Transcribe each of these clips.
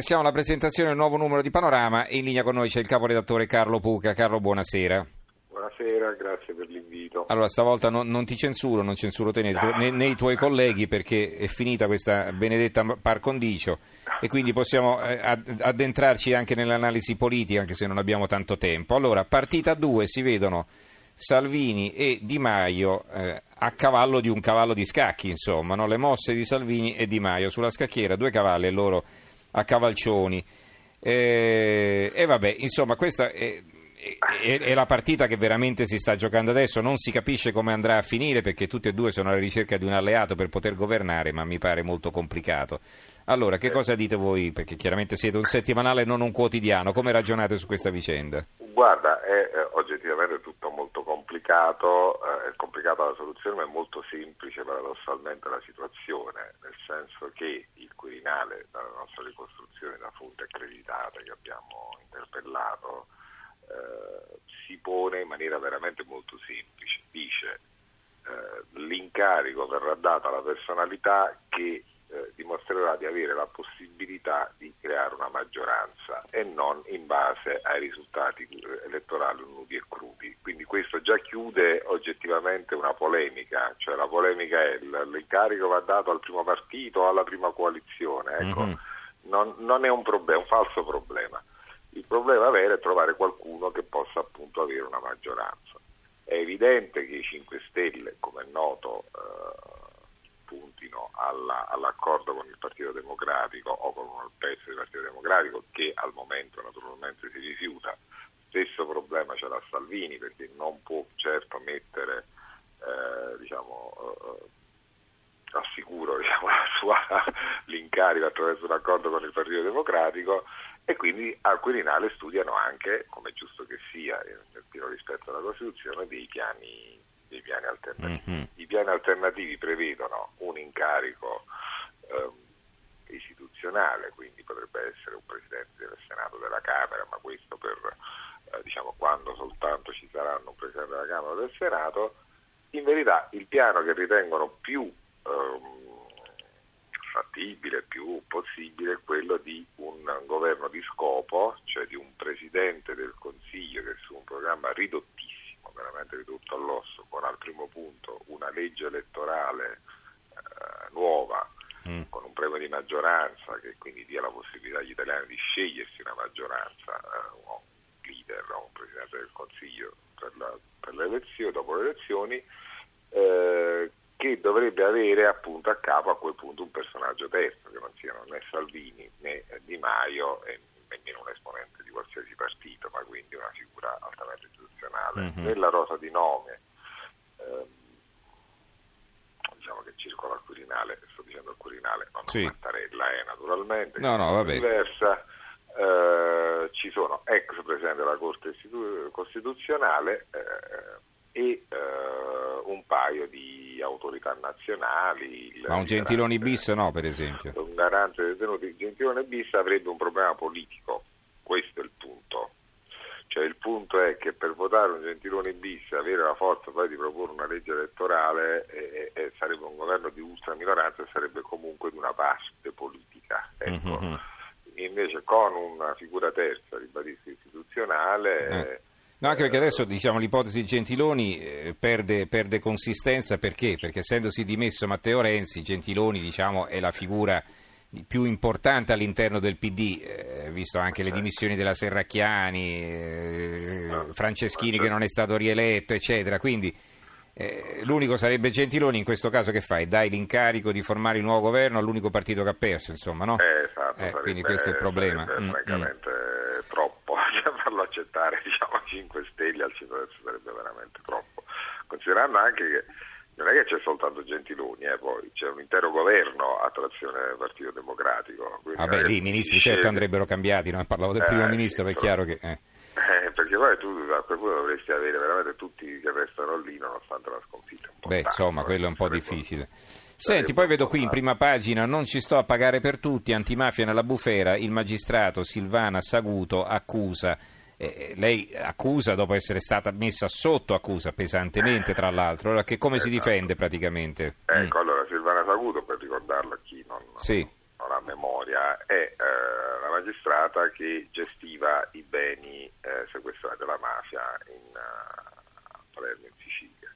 Siamo alla presentazione del nuovo numero di Panorama e in linea con noi c'è il caporedattore Carlo Puca. Carlo, buonasera. Buonasera, grazie per l'invito. Allora, stavolta non, non ti censuro, non censuro te né, né, né, i tuoi colleghi perché è finita questa benedetta par condicio e quindi possiamo eh, addentrarci anche nell'analisi politica anche se non abbiamo tanto tempo. Allora, partita 2 si vedono Salvini e Di Maio eh, a cavallo di un cavallo di scacchi, insomma, no? le mosse di Salvini e Di Maio sulla scacchiera, due cavalli e loro a cavalcioni. Eh, e vabbè, insomma, questa è, è, è, la partita che veramente si sta giocando adesso. Non si capisce come andrà a finire perché tutti e due sono alla ricerca di un alleato per poter governare, ma mi pare molto complicato. Allora, che cosa dite voi? Perché chiaramente siete un settimanale e non un quotidiano. Come ragionate su questa vicenda? Guarda, è, è oggettivamente tutto molto complicato. Eh, è complicata la soluzione, ma è molto semplice paradossalmente la situazione, nel senso che il Quirinale, dalla nostra ricostruzione da fonte accreditata che abbiamo interpellato, eh, si pone in maniera veramente molto semplice. Dice eh, l'incarico verrà dato alla personalità che eh, dimostrerà di avere la possibilità di creare una maggioranza e non in base ai risultati elettorali nudi e crudi. Questo già chiude oggettivamente una polemica, cioè la polemica è l'incarico va dato al primo partito o alla prima coalizione. Ecco, mm-hmm. non, non, è un problema, un falso problema. Il problema vero è trovare qualcuno che possa appunto avere una maggioranza. È evidente che i 5 Stelle, come è noto, eh, puntino alla, all'accordo con il Partito Democratico o con un pezzo del Partito Democratico che al momento naturalmente si rifiuta. Stesso problema c'è la Salvini perché non può certo mettere eh, diciamo, eh, assicuro diciamo, sua, l'incarico attraverso un accordo con il Partito Democratico e quindi al Quirinale studiano anche, come è giusto che sia, nel pieno rispetto alla Costituzione, dei piani dei piani alternativi. Mm-hmm. I piani alternativi prevedono un incarico eh, istituzionale, quindi potrebbe essere un presidente del Senato della Camera, ma questo per eh, diciamo, quando soltanto ci saranno un presidente della Camera o del Senato. In verità il piano che ritengono più ehm, fattibile, più possibile, è quello di un governo di scopo, cioè di un presidente del Consiglio che su un programma ridottissimo veramente ridotto all'osso, con al primo punto una legge elettorale eh, nuova, mm. con un premio di maggioranza che quindi dia la possibilità agli italiani di scegliersi una maggioranza, eh, un leader o un presidente del Consiglio per, la, per le elezioni, dopo le elezioni, eh, che dovrebbe avere appunto a capo a quel punto un personaggio terzo, che non siano né Salvini né Di Maio e nemmeno un esponente di qualsiasi partito, ma quindi una figura altamente istituzionale. Mm-hmm. Nella rosa di nome, ehm, diciamo che circola al Quirinale, sto dicendo al Quirinale, non sì. Mattarella è naturalmente, no, no, vabbè. diversa. Eh, ci sono ex presidente della Corte Istitu- Costituzionale eh, e eh, un paio di autorità nazionali. Ma un Gentiloni bis no, per esempio? Un garante detenuti Gentiloni bis avrebbe un problema politico, questo è il. Cioè il punto è che per votare un Gentiloni bis avere la forza poi di proporre una legge elettorale e, e sarebbe un governo di ultra minoranza e sarebbe comunque di una parte politica. Ecco. Mm-hmm. Invece con una figura terza, ribadisco, istituzionale... Eh No, anche perché adesso diciamo, l'ipotesi Gentiloni eh, perde, perde, consistenza perché? Perché essendosi dimesso Matteo Renzi, Gentiloni diciamo, è la figura più importante all'interno del PD, eh, visto anche le dimissioni della Serracchiani, eh, Franceschini che non è stato rieletto, eccetera. Quindi eh, l'unico sarebbe Gentiloni, in questo caso che fai? Dai l'incarico di formare il nuovo governo all'unico partito che ha perso, insomma, no? Eh, esatto, eh, quindi questo è il problema. Sarebbe, mm, francamente mm. troppo, farlo accettare diciamo, 5 Stelle al centro-destra sarebbe veramente troppo, considerando anche che non è che c'è soltanto Gentiloni, eh, poi c'è un intero governo a trazione del Partito Democratico. Vabbè, lì i ministri certo andrebbero cambiati, no? parlavo del primo eh, ministro, è chiaro che... Eh. Eh, perché poi tu a quel punto dovresti avere veramente tutti che restano lì nonostante la sconfitta. Beh, insomma, quello è un po' difficile. Senti, poi vedo qui in prima pagina, non ci sto a pagare per tutti, antimafia nella bufera, il magistrato Silvana Saguto accusa, eh, lei accusa dopo essere stata messa sotto accusa pesantemente tra l'altro, allora che come esatto. si difende praticamente? Ecco, mm. allora Silvana Saguto per ricordarlo a chi non, sì. non ha memoria, è eh, la magistrata che gestiva i beni eh, sequestrati dalla mafia in uh, Palermo, in Sicilia,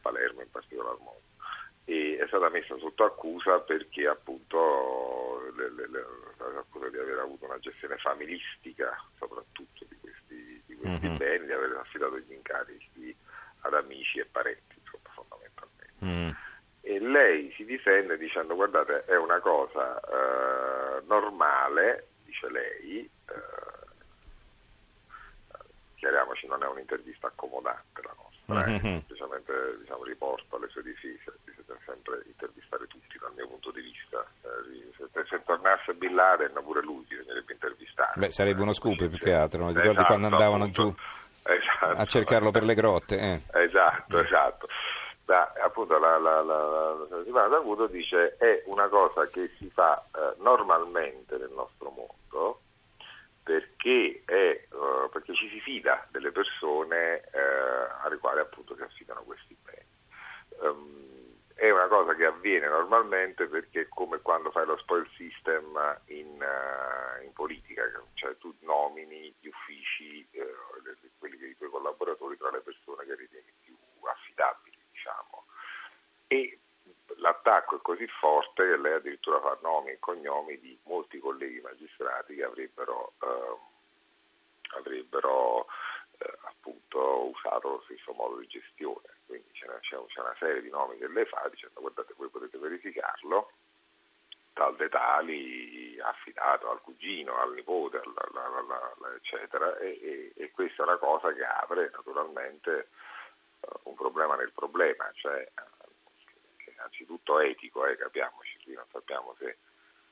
Palermo in particolar modo. E è stata messa sotto accusa perché appunto le, le, le, accusa di aver avuto una gestione familistica soprattutto di questi, mm-hmm. beni, aver affidato gli incarichi ad amici e parenti, insomma, fondamentalmente. Mm e lei si difende dicendo guardate è una cosa eh, normale, dice lei, eh, chiariamoci non è un'intervista accomodante la nostra, eh, mm-hmm. semplicemente diciamo, riporto alle sue difese, bisogna sempre intervistare tutti dal mio punto di vista, eh, se, se, tornasse Bin Laden pure lui bisognerebbe intervistare. Beh, sarebbe uno scoop più che altro, non ricordi esatto, quando andavano appunto, giù esatto. a cercarlo per le grotte? Eh. Esatto, esatto da, appunto la, la, la, la D'Agudo dice è una cosa che si fa eh, normalmente nel nostro mondo perché, è, uh, perché, ci si fida delle persone uh, alle quali appunto si affidano questi beni. Um, è una cosa che avviene normalmente perché come quando fai lo spoil system in, uh, in politica, cioè tu nomini gli uffici, quelli dei tuoi collaboratori tra le persone che ritieni più affidabili diciamo. E l'attacco è così forte che lei addirittura fa nomi e cognomi di molti colleghi magistrati che avrebbero, eh, avrebbero eh, appunto usato lo stesso modo di gestione. Quindi c'è una, c'è una, serie di nomi che lei fa dicendo guardate voi potete verificarlo tal dei affidato al cugino, al nipote, alla, alla, alla, eccetera, e, e, e, questa è una cosa che apre naturalmente un problema nel problema, cioè che innanzitutto etico, eh, capiamoci, qui non sappiamo se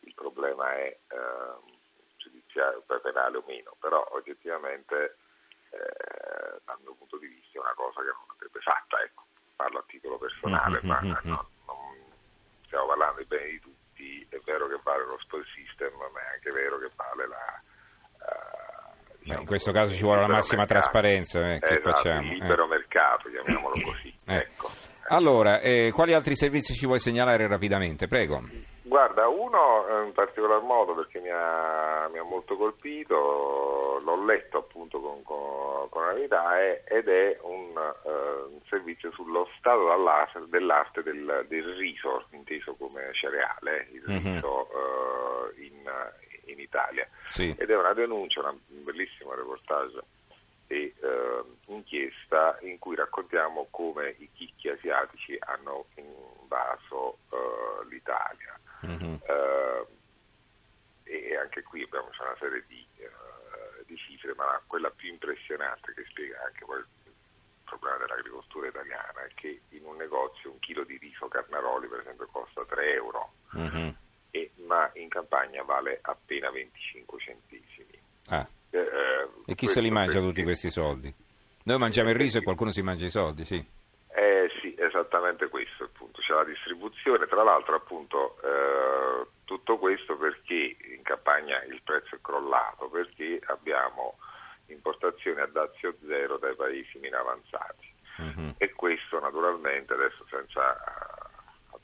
il problema è eh, giudiziario, penale o meno, però oggettivamente eh, dal mio punto di vista è una cosa che non andrebbe fatta, ecco, parlo a titolo personale, mm-hmm. ma mm-hmm. no, non stiamo parlando di bene di tutti, è vero che vale lo spoil system, ma è anche vero che vale la... Uh, diciamo, in questo caso ci vuole la massima mercato. trasparenza, eh, che esatto, facciamo? Il libero eh. mercato, chiamiamolo così. Eh. Ecco. Allora, eh, quali altri servizi ci vuoi segnalare rapidamente? Prego. Guarda, uno in particolar modo perché mi ha, mi ha molto colpito, l'ho letto appunto con, con, con verità, è, ed è un, uh, un, servizio sullo stato dell'arte del, del, riso, inteso come cereale, il mm-hmm. riso uh, in, in, Italia. Sì. Ed è una denuncia, un bellissimo reportage e eh, inchiesta in cui raccontiamo come i chicchi asiatici hanno invaso eh, l'Italia. Mm-hmm. Eh, e anche qui abbiamo una serie di, eh, di, cifre, ma quella più impressionante che spiega anche poi il problema dell'agricoltura italiana è che in un negozio un chilo di riso Carnaroli per esempio costa 3 euro, mm-hmm. e, ma in campagna vale appena 25 centesimi. Ah. Eh, e chi se li mangia tutti questi soldi? Noi mangiamo il riso e qualcuno si mangia i soldi, sì. Eh sì, esattamente questo appunto, c'è la distribuzione, tra l'altro appunto eh, tutto questo perché in campagna il prezzo è crollato, perché abbiamo importazioni a dazio zero dai paesi meno avanzati mm-hmm. e questo naturalmente adesso senza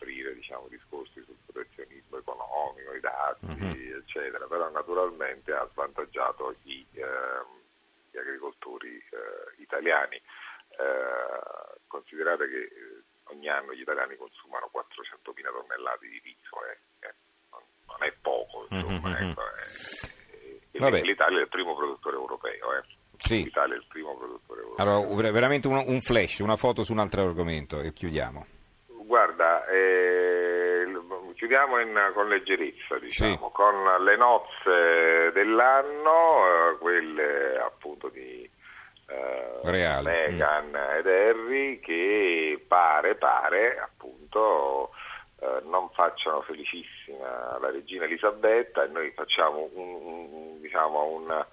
aprire diciamo, discorsi sul protezionismo economico, i dati mm-hmm. eccetera, però naturalmente ha svantaggiato i eh, gli agricoltori eh, italiani. Eh, considerate che eh, ogni anno gli italiani consumano 400.000 tonnellate di riso, eh, eh, non, è poco, insomma, mm-hmm. ecco, l'Italia è il primo produttore europeo. Sì. L'Italia è il primo produttore europeo. Allora, veramente un, un flash, una foto su un altro argomento e chiudiamo. Guarda, chiudiamo in, con leggerezza, diciamo, sì. con le nozze dell'anno, eh, quelle appunto di eh, Meghan mm. ed Harry, che pare, pare appunto eh, non facciano felicissima la regina Elisabetta e noi facciamo un, un, diciamo, un,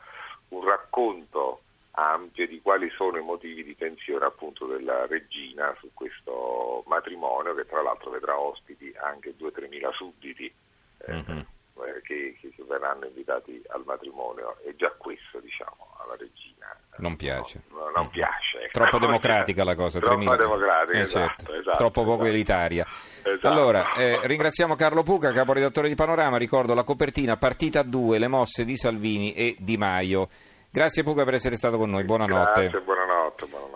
un racconto ampie di quali sono i motivi di tensione appunto della regina su questo matrimonio che tra l'altro vedrà ospiti anche 2-3 mila sudditi. Eh, mm-hmm. eh, che, che verranno invitati al matrimonio e già questo diciamo alla regina non piace. No, non piace. Ecco. Troppo democratica la cosa. Troppo 3000. democratica, Eh, esatto, certo. esatto, Troppo poco esatto. elitaria. Esatto. Allora, eh, ringraziamo Carlo Puca, caporedattore di Panorama. Ricordo la copertina Partita 2, le mosse di Salvini e Di Maio. Grazie Puca per essere stato con noi. Buonanotte. Grazie, buonanotte. buonanotte.